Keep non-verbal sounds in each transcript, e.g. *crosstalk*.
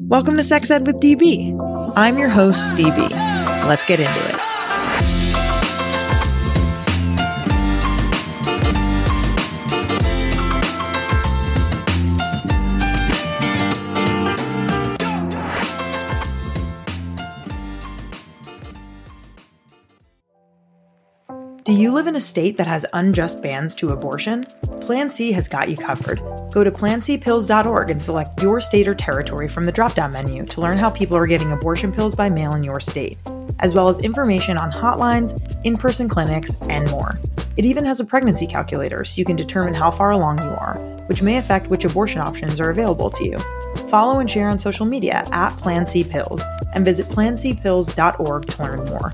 Welcome to Sex Ed with DB. I'm your host, DB. Let's get into it. Do you live in a state that has unjust bans to abortion? Plan C has got you covered. Go to plancpills.org and select your state or territory from the drop down menu to learn how people are getting abortion pills by mail in your state, as well as information on hotlines, in person clinics, and more. It even has a pregnancy calculator so you can determine how far along you are, which may affect which abortion options are available to you. Follow and share on social media at Plan C Pills and visit plancpills.org to learn more.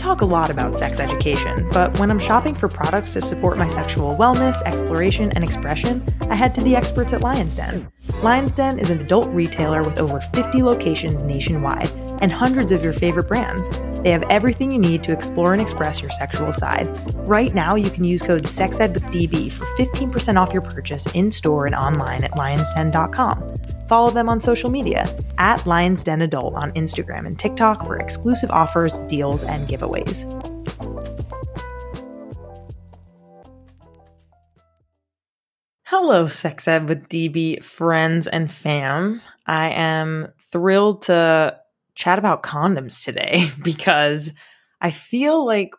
Talk a lot about sex education, but when I'm shopping for products to support my sexual wellness, exploration, and expression, I head to the experts at Lion's Den. Lion's Den is an adult retailer with over 50 locations nationwide and hundreds of your favorite brands. They have everything you need to explore and express your sexual side. Right now, you can use code SEXEDWITHDB for 15% off your purchase in store and online at lionsden.com. Follow them on social media at Lions Den Adult on Instagram and TikTok for exclusive offers, deals, and giveaways. Hello, Sex Ed with DB friends and fam. I am thrilled to chat about condoms today *laughs* because I feel like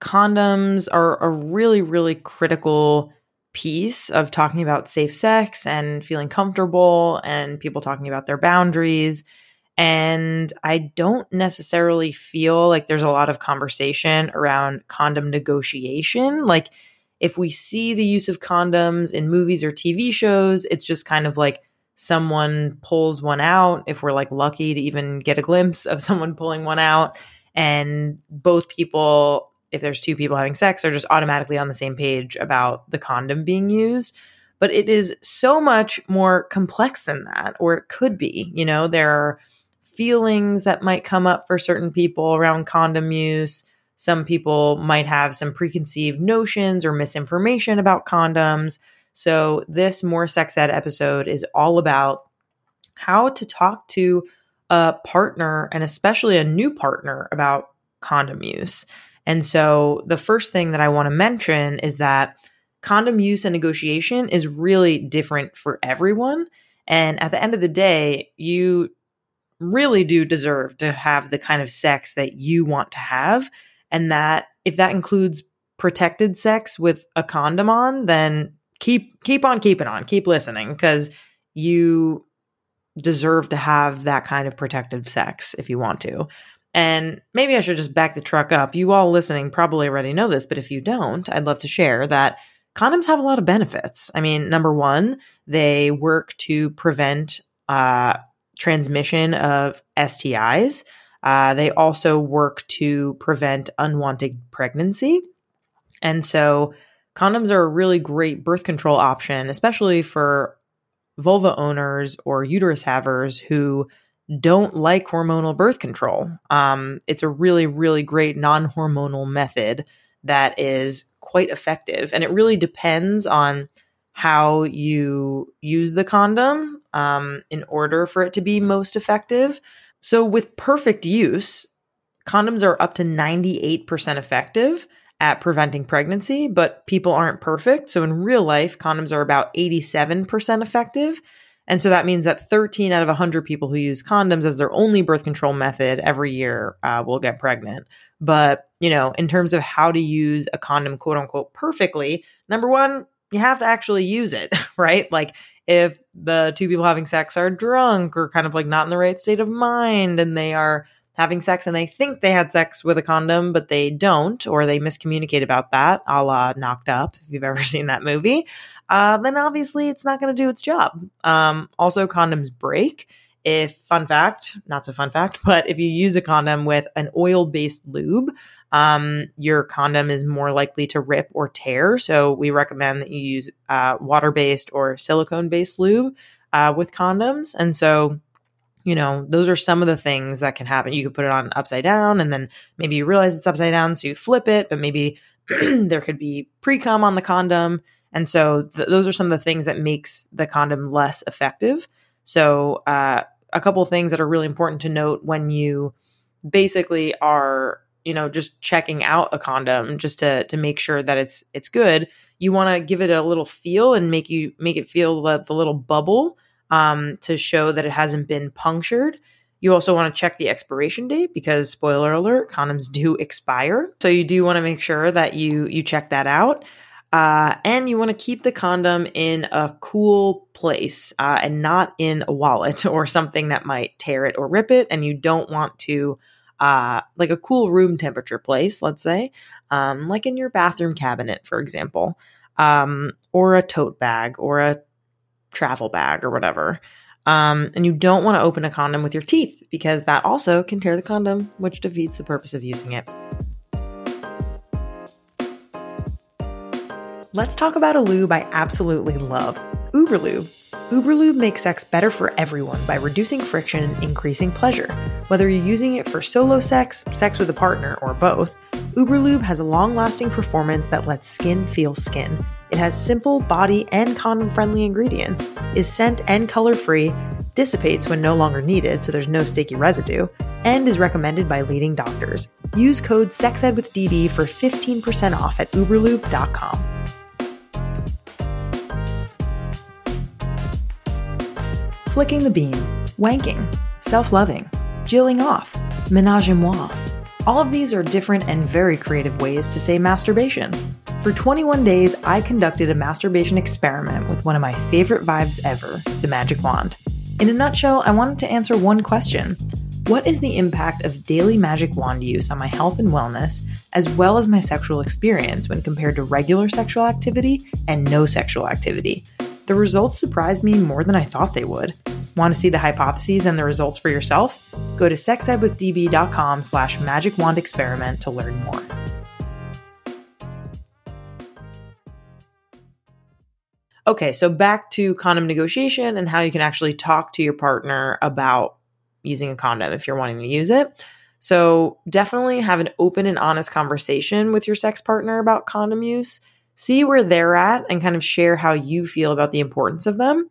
condoms are a really, really critical piece of talking about safe sex and feeling comfortable and people talking about their boundaries. And I don't necessarily feel like there's a lot of conversation around condom negotiation. Like, if we see the use of condoms in movies or TV shows, it's just kind of like someone pulls one out. If we're like lucky to even get a glimpse of someone pulling one out, and both people if there's two people having sex, are just automatically on the same page about the condom being used. But it is so much more complex than that, or it could be. You know, there are feelings that might come up for certain people around condom use. Some people might have some preconceived notions or misinformation about condoms. So, this More Sex Ed episode is all about how to talk to a partner and especially a new partner about condom use. And so the first thing that I want to mention is that condom use and negotiation is really different for everyone. And at the end of the day, you really do deserve to have the kind of sex that you want to have. And that if that includes protected sex with a condom on, then keep keep on keeping on, keep listening because you deserve to have that kind of protective sex if you want to. And maybe I should just back the truck up. You all listening probably already know this, but if you don't, I'd love to share that condoms have a lot of benefits. I mean, number one, they work to prevent uh, transmission of STIs. Uh, they also work to prevent unwanted pregnancy. And so, condoms are a really great birth control option, especially for vulva owners or uterus havers who don't like hormonal birth control. Um, it's a really, really great non hormonal method that is quite effective. And it really depends on how you use the condom um, in order for it to be most effective. So, with perfect use, condoms are up to 98% effective at preventing pregnancy, but people aren't perfect. So, in real life, condoms are about 87% effective. And so that means that 13 out of 100 people who use condoms as their only birth control method every year uh, will get pregnant. But, you know, in terms of how to use a condom, quote unquote, perfectly, number one, you have to actually use it, *laughs* right? Like if the two people having sex are drunk or kind of like not in the right state of mind and they are having sex and they think they had sex with a condom, but they don't, or they miscommunicate about that, a la Knocked Up, if you've ever *laughs* seen that movie, uh, then obviously it's not going to do its job. Um, also, condoms break. If, fun fact, not so fun fact, *laughs* but if you use a condom with an oil based lube, um, your condom is more likely to rip or tear. So we recommend that you use uh, water based or silicone based lube uh, with condoms. And so you know, those are some of the things that can happen. You could put it on upside down and then maybe you realize it's upside down, so you flip it, but maybe *clears throat* there could be pre cum on the condom. And so th- those are some of the things that makes the condom less effective. So uh, a couple things that are really important to note when you basically are you know just checking out a condom just to to make sure that it's it's good you want to give it a little feel and make you make it feel the, the little bubble um, to show that it hasn't been punctured. You also want to check the expiration date because spoiler alert condoms do *laughs* expire. So you do want to make sure that you you check that out. Uh, and you want to keep the condom in a cool place uh, and not in a wallet *laughs* or something that might tear it or rip it. And you don't want to uh, like a cool room temperature place, let's say, um, like in your bathroom cabinet, for example, um, or a tote bag or a travel bag or whatever. Um, and you don't want to open a condom with your teeth because that also can tear the condom, which defeats the purpose of using it. Let's talk about a lube I absolutely love Uberlube. Uberlube makes sex better for everyone by reducing friction and increasing pleasure. Whether you're using it for solo sex, sex with a partner, or both, Uberlube has a long lasting performance that lets skin feel skin. It has simple, body, and condom friendly ingredients, is scent and color free, dissipates when no longer needed so there's no sticky residue, and is recommended by leading doctors. Use code SEXEDWITHDB for 15% off at uberlube.com. flicking the bean, wanking, self loving, jilling off, menage a moi. All of these are different and very creative ways to say masturbation. For 21 days, I conducted a masturbation experiment with one of my favorite vibes ever, the magic wand. In a nutshell, I wanted to answer one question What is the impact of daily magic wand use on my health and wellness, as well as my sexual experience when compared to regular sexual activity and no sexual activity? The results surprised me more than I thought they would. Want to see the hypotheses and the results for yourself? Go to sexedwithdb.com slash magic wand experiment to learn more. Okay, so back to condom negotiation and how you can actually talk to your partner about using a condom if you're wanting to use it. So, definitely have an open and honest conversation with your sex partner about condom use see where they're at and kind of share how you feel about the importance of them.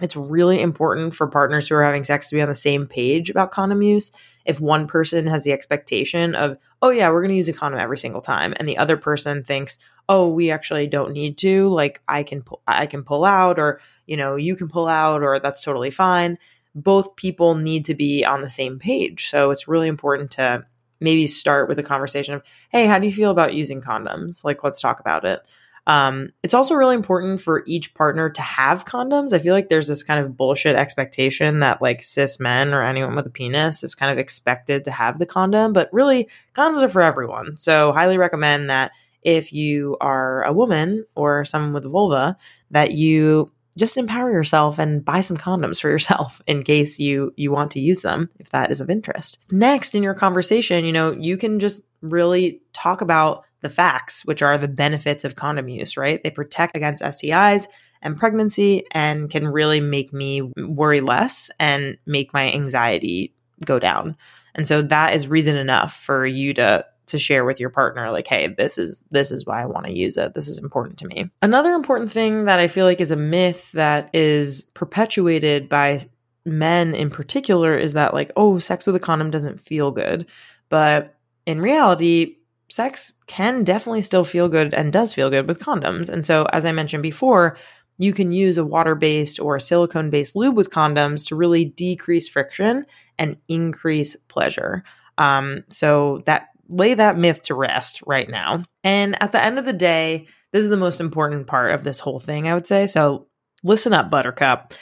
It's really important for partners who are having sex to be on the same page about condom use. If one person has the expectation of, oh, yeah, we're going to use a condom every single time, and the other person thinks, oh, we actually don't need to, like I can, pull, I can pull out, or, you know, you can pull out, or that's totally fine. Both people need to be on the same page. So it's really important to maybe start with a conversation of, hey, how do you feel about using condoms? Like, let's talk about it. Um, it's also really important for each partner to have condoms. I feel like there's this kind of bullshit expectation that like cis men or anyone with a penis is kind of expected to have the condom, but really, condoms are for everyone. So, highly recommend that if you are a woman or someone with a vulva, that you just empower yourself and buy some condoms for yourself *laughs* in case you you want to use them if that is of interest. Next in your conversation, you know, you can just really talk about the facts, which are the benefits of condom use, right? They protect against STIs and pregnancy and can really make me worry less and make my anxiety go down. And so that is reason enough for you to to share with your partner like hey this is this is why i want to use it this is important to me another important thing that i feel like is a myth that is perpetuated by men in particular is that like oh sex with a condom doesn't feel good but in reality sex can definitely still feel good and does feel good with condoms and so as i mentioned before you can use a water based or silicone based lube with condoms to really decrease friction and increase pleasure. Um, so that lay that myth to rest right now. And at the end of the day, this is the most important part of this whole thing, I would say. So listen up, Buttercup.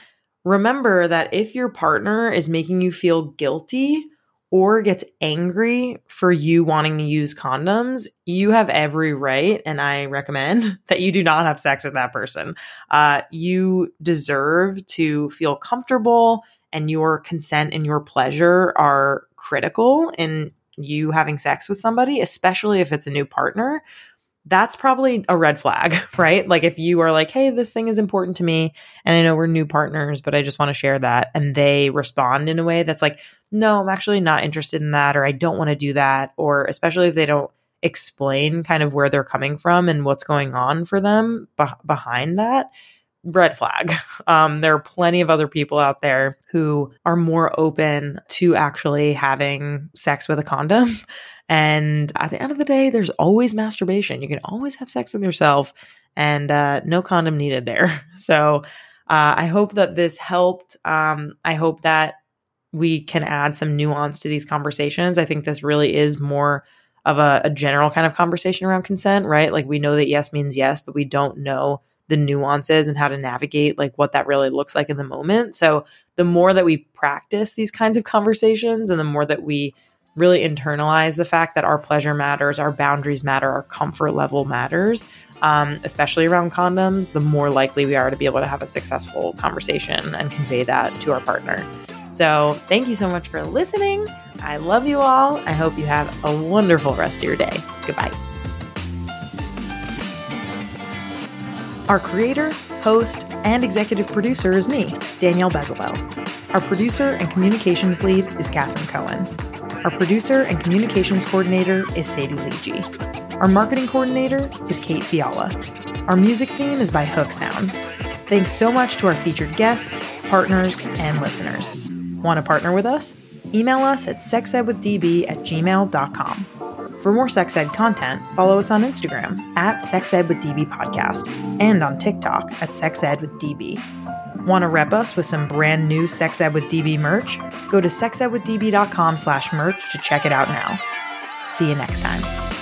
Remember that if your partner is making you feel guilty or gets angry for you wanting to use condoms, you have every right, and I recommend *laughs* that you do not have sex with that person. Uh, you deserve to feel comfortable, and your consent and your pleasure are critical in you having sex with somebody, especially if it's a new partner, that's probably a red flag, *laughs* right? Like if you are like, hey, this thing is important to me, and I know we're new partners, but I just want to share that. And they respond in a way that's like, no, I'm actually not interested in that, or I don't want to do that, or especially if they don't explain kind of where they're coming from and what's going on for them be- behind that, red flag. *laughs* Um, there are plenty of other people out there who are more open to actually having sex with a condom. *laughs* And at the end of the day, there's always masturbation. You can always have sex with yourself and uh, no condom needed there. *laughs* So uh, I hope that this helped. Um, I hope that we can add some nuance to these conversations. I think this really is more of a, a general kind of conversation around consent, right? Like we know that yes means yes, but we don't know the nuances and how to navigate like what that really looks like in the moment. So the more that we practice these kinds of conversations and the more that we really internalize the fact that our pleasure matters, our boundaries matter, our comfort level matters, um, especially around condoms, the more likely we are to be able to have a successful conversation and convey that to our partner. So, thank you so much for listening. I love you all. I hope you have a wonderful rest of your day. Goodbye. Our creator, host, and executive producer is me, Danielle Bezalel. Our producer and communications lead is Catherine Cohen. Our producer and communications coordinator is Sadie Leegee. Our marketing coordinator is Kate Fiala. Our music theme is by Hook Sounds. Thanks so much to our featured guests, partners, and listeners. Want to partner with us? Email us at sexedwithdb at gmail.com. For more sex ed content, follow us on Instagram at sexedwithdb podcast and on TikTok at sexedwithdb. Want to rep us with some brand new Sex Ed with DB merch? Go to sexedwithdb.com slash merch to check it out now. See you next time.